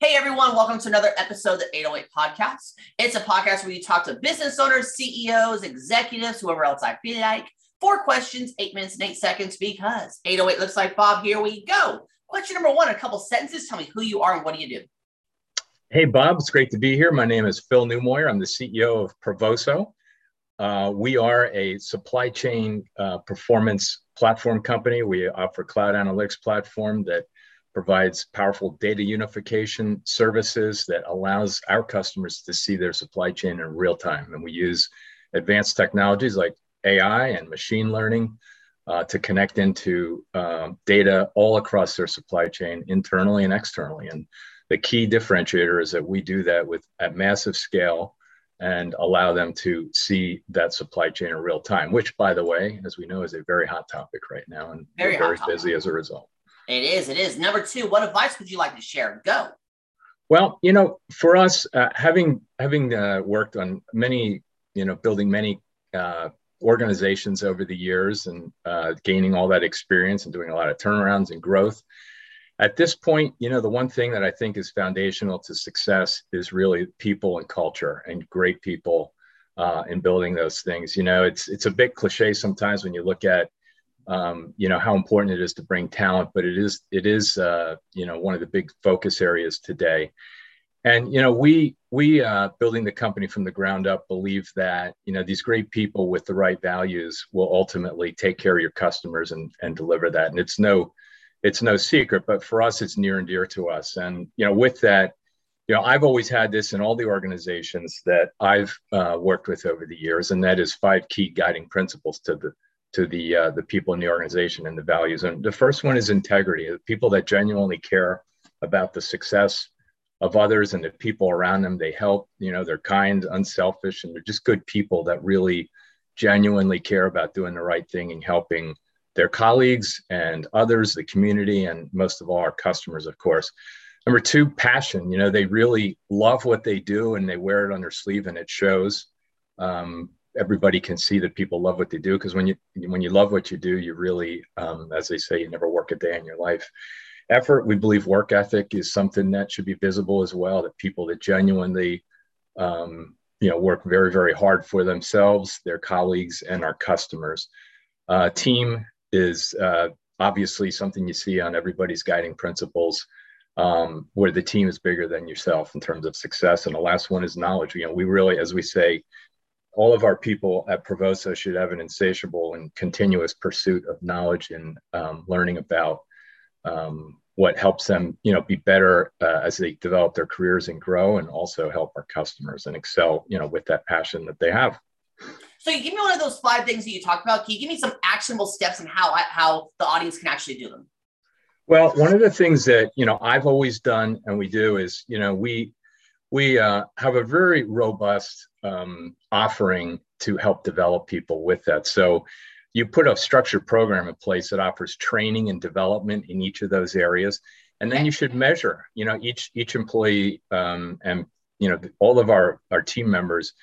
Hey everyone, welcome to another episode of the 808 Podcast. It's a podcast where you talk to business owners, CEOs, executives, whoever else I feel like. Four questions, eight minutes and eight seconds because 808 looks like Bob. Here we go. Question number one, a couple sentences. Tell me who you are and what do you do? Hey Bob, it's great to be here. My name is Phil Newmoyer. I'm the CEO of Provoso. Uh, we are a supply chain uh, performance platform company. We offer cloud analytics platform that provides powerful data unification services that allows our customers to see their supply chain in real time. And we use advanced technologies like AI and machine learning uh, to connect into uh, data all across their supply chain, internally and externally. And the key differentiator is that we do that with at massive scale and allow them to see that supply chain in real time, which, by the way, as we know, is a very hot topic right now, and very, we're very busy as a result. It is. It is. Number two, what advice would you like to share? Go. Well, you know, for us, uh, having having uh, worked on many, you know, building many uh, organizations over the years and uh, gaining all that experience and doing a lot of turnarounds and growth. At this point, you know, the one thing that I think is foundational to success is really people and culture and great people uh, in building those things. You know, it's it's a bit cliche sometimes when you look at um, you know how important it is to bring talent, but it is it is uh, you know one of the big focus areas today. And you know we we uh, building the company from the ground up believe that you know these great people with the right values will ultimately take care of your customers and and deliver that. And it's no it's no secret, but for us it's near and dear to us. And you know with that you know i've always had this in all the organizations that i've uh, worked with over the years and that is five key guiding principles to the to the uh, the people in the organization and the values. And the first one is integrity. The people that genuinely care about the success of others and the people around them. They help. You know, they're kind, unselfish, and they're just good people that really genuinely care about doing the right thing and helping their colleagues and others, the community, and most of all our customers, of course. Number two, passion. You know, they really love what they do and they wear it on their sleeve and it shows. Um, everybody can see that people love what they do because when you when you love what you do you really um, as they say you never work a day in your life. Effort we believe work ethic is something that should be visible as well that people that genuinely um, you know work very very hard for themselves their colleagues and our customers. Uh, team is uh, obviously something you see on everybody's guiding principles um, where the team is bigger than yourself in terms of success. And the last one is knowledge. You know we really as we say all of our people at Provoso should have an insatiable and continuous pursuit of knowledge and um, learning about um, what helps them, you know, be better uh, as they develop their careers and grow, and also help our customers and excel, you know, with that passion that they have. So, you give me one of those five things that you talked about. Can you give me some actionable steps and how how the audience can actually do them? Well, one of the things that you know I've always done and we do is, you know, we we uh, have a very robust um, offering to help develop people with that. So you put a structured program in place that offers training and development in each of those areas, and then you should measure. You know, each each employee um, and you know all of our our team members.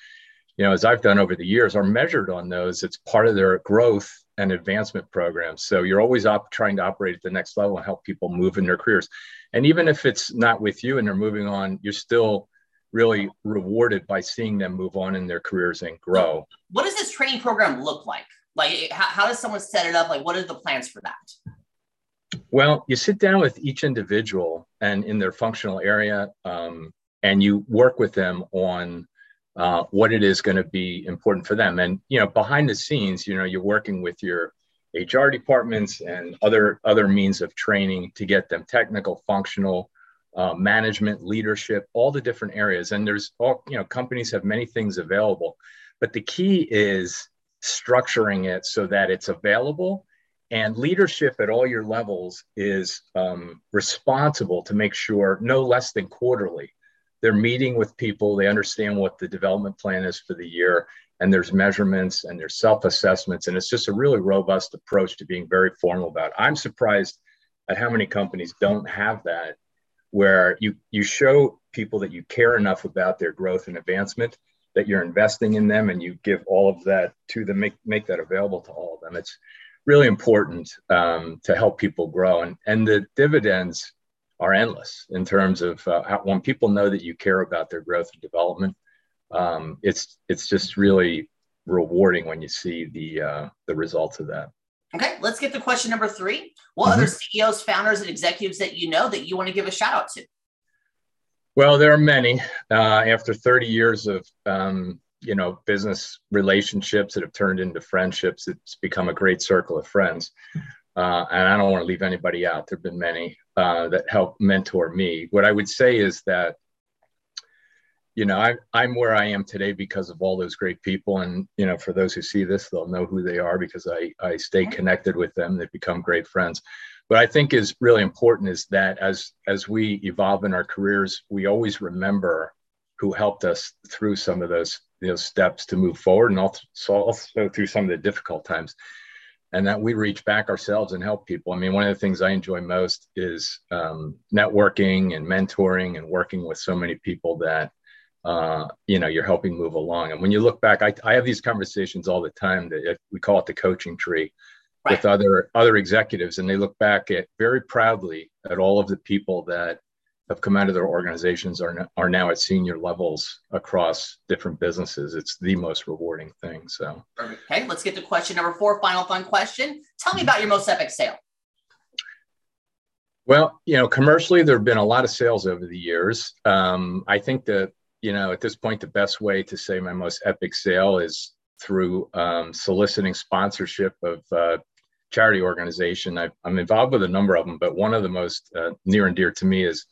You know, as I've done over the years, are measured on those. It's part of their growth and advancement programs. So you're always op- trying to operate at the next level and help people move in their careers. And even if it's not with you and they're moving on, you're still really rewarded by seeing them move on in their careers and grow. What does this training program look like? Like, how, how does someone set it up? Like, what are the plans for that? Well, you sit down with each individual and in their functional area, um, and you work with them on uh, what it is going to be important for them. And you know, behind the scenes, you know, you're working with your HR departments and other other means of training to get them technical, functional, uh, management, leadership, all the different areas. And there's all, you know, companies have many things available, but the key is structuring it so that it's available. And leadership at all your levels is um, responsible to make sure no less than quarterly they're meeting with people, they understand what the development plan is for the year, and there's measurements and there's self assessments. And it's just a really robust approach to being very formal about it. I'm surprised at how many companies don't have that where you you show people that you care enough about their growth and advancement that you're investing in them and you give all of that to them make make that available to all of them it's really important um, to help people grow and and the dividends are endless in terms of uh, how, when people know that you care about their growth and development. Um, it's it's just really rewarding when you see the uh, the results of that. Okay, let's get to question number three. What mm-hmm. other CEOs, founders, and executives that you know that you want to give a shout out to? Well, there are many. Uh, after 30 years of um, you know business relationships that have turned into friendships, it's become a great circle of friends. Uh, and I don't want to leave anybody out. There've been many uh, that helped mentor me. What I would say is that you know, I, I'm where I am today because of all those great people. And, you know, for those who see this, they'll know who they are because I, I stay connected with them. They've become great friends. What I think is really important is that as, as we evolve in our careers, we always remember who helped us through some of those, those steps to move forward and also, also through some of the difficult times and that we reach back ourselves and help people. I mean, one of the things I enjoy most is um, networking and mentoring and working with so many people that uh, you know you're helping move along. And when you look back I, I have these conversations all the time that we call it the coaching tree right. with other other executives and they look back at very proudly at all of the people that have come out of their organizations are, are now at senior levels across different businesses. It's the most rewarding thing so. Okay let's get to question number four final fun question. Tell me about your most epic sale. Well, you know, commercially, there have been a lot of sales over the years. Um, I think that you know, at this point, the best way to say my most epic sale is through um, soliciting sponsorship of uh, charity organization. i am involved with a number of them, but one of the most uh, near and dear to me is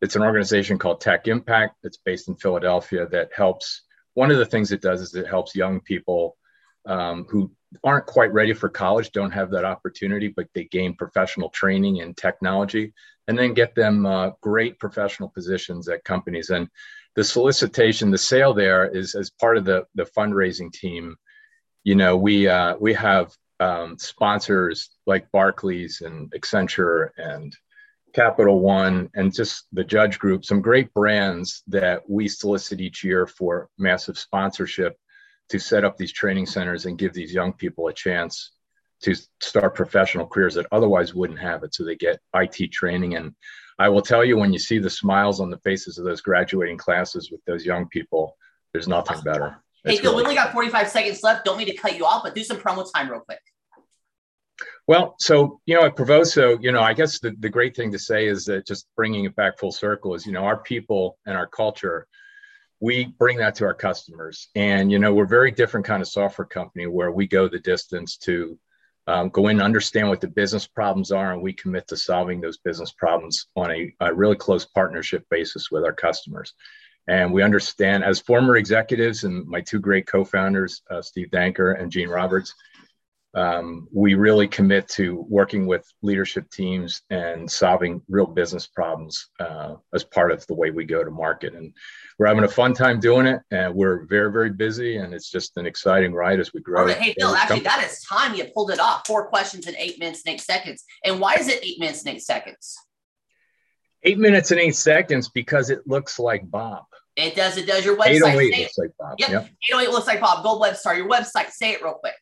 it's an organization called Tech Impact that's based in Philadelphia that helps. One of the things it does is it helps young people um, who aren't quite ready for college, don't have that opportunity, but they gain professional training in technology and then get them uh, great professional positions at companies. And the solicitation, the sale there is as part of the the fundraising team. You know, we uh, we have um, sponsors like Barclays and Accenture and Capital One and just the Judge Group, some great brands that we solicit each year for massive sponsorship to set up these training centers and give these young people a chance to start professional careers that otherwise wouldn't have it. So they get IT training and I will tell you when you see the smiles on the faces of those graduating classes with those young people, there's nothing better. Hey, Phil, we only got 45 seconds left. Don't mean to cut you off, but do some promo time real quick. Well, so, you know, at Provoso, you know, I guess the, the great thing to say is that just bringing it back full circle is, you know, our people and our culture, we bring that to our customers. And, you know, we're very different kind of software company where we go the distance to um, go in, understand what the business problems are, and we commit to solving those business problems on a, a really close partnership basis with our customers. And we understand, as former executives and my two great co-founders, uh, Steve Danker and Gene Roberts, um, we really commit to working with leadership teams and solving real business problems uh, as part of the way we go to market. And we're having a fun time doing it, and we're very, very busy, and it's just an exciting ride as we grow. Hey, Bill, actually, that is time. You pulled it off. Four questions in eight minutes and eight seconds. And why is it eight minutes and eight seconds? Eight minutes and eight seconds because it looks like Bob. It does. It does. Your website. 808 looks like Bob. Yep. yep. 808 looks like Bob. Go website. Your website. Say it real quick.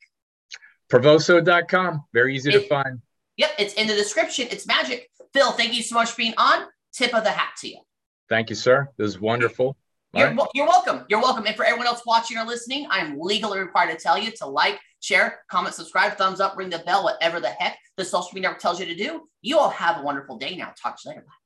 Provoso.com. Very easy it, to find. Yep. It's in the description. It's magic. Phil, thank you so much for being on. Tip of the hat to you. Thank you, sir. This is wonderful. You're, right. you're, welcome. You're welcome. And for everyone else watching or listening, I'm legally required to tell you to like, share, comment, subscribe, thumbs up, ring the bell, whatever the heck the social media tells you to do. You all have a wonderful day now. Talk to you later. Bye.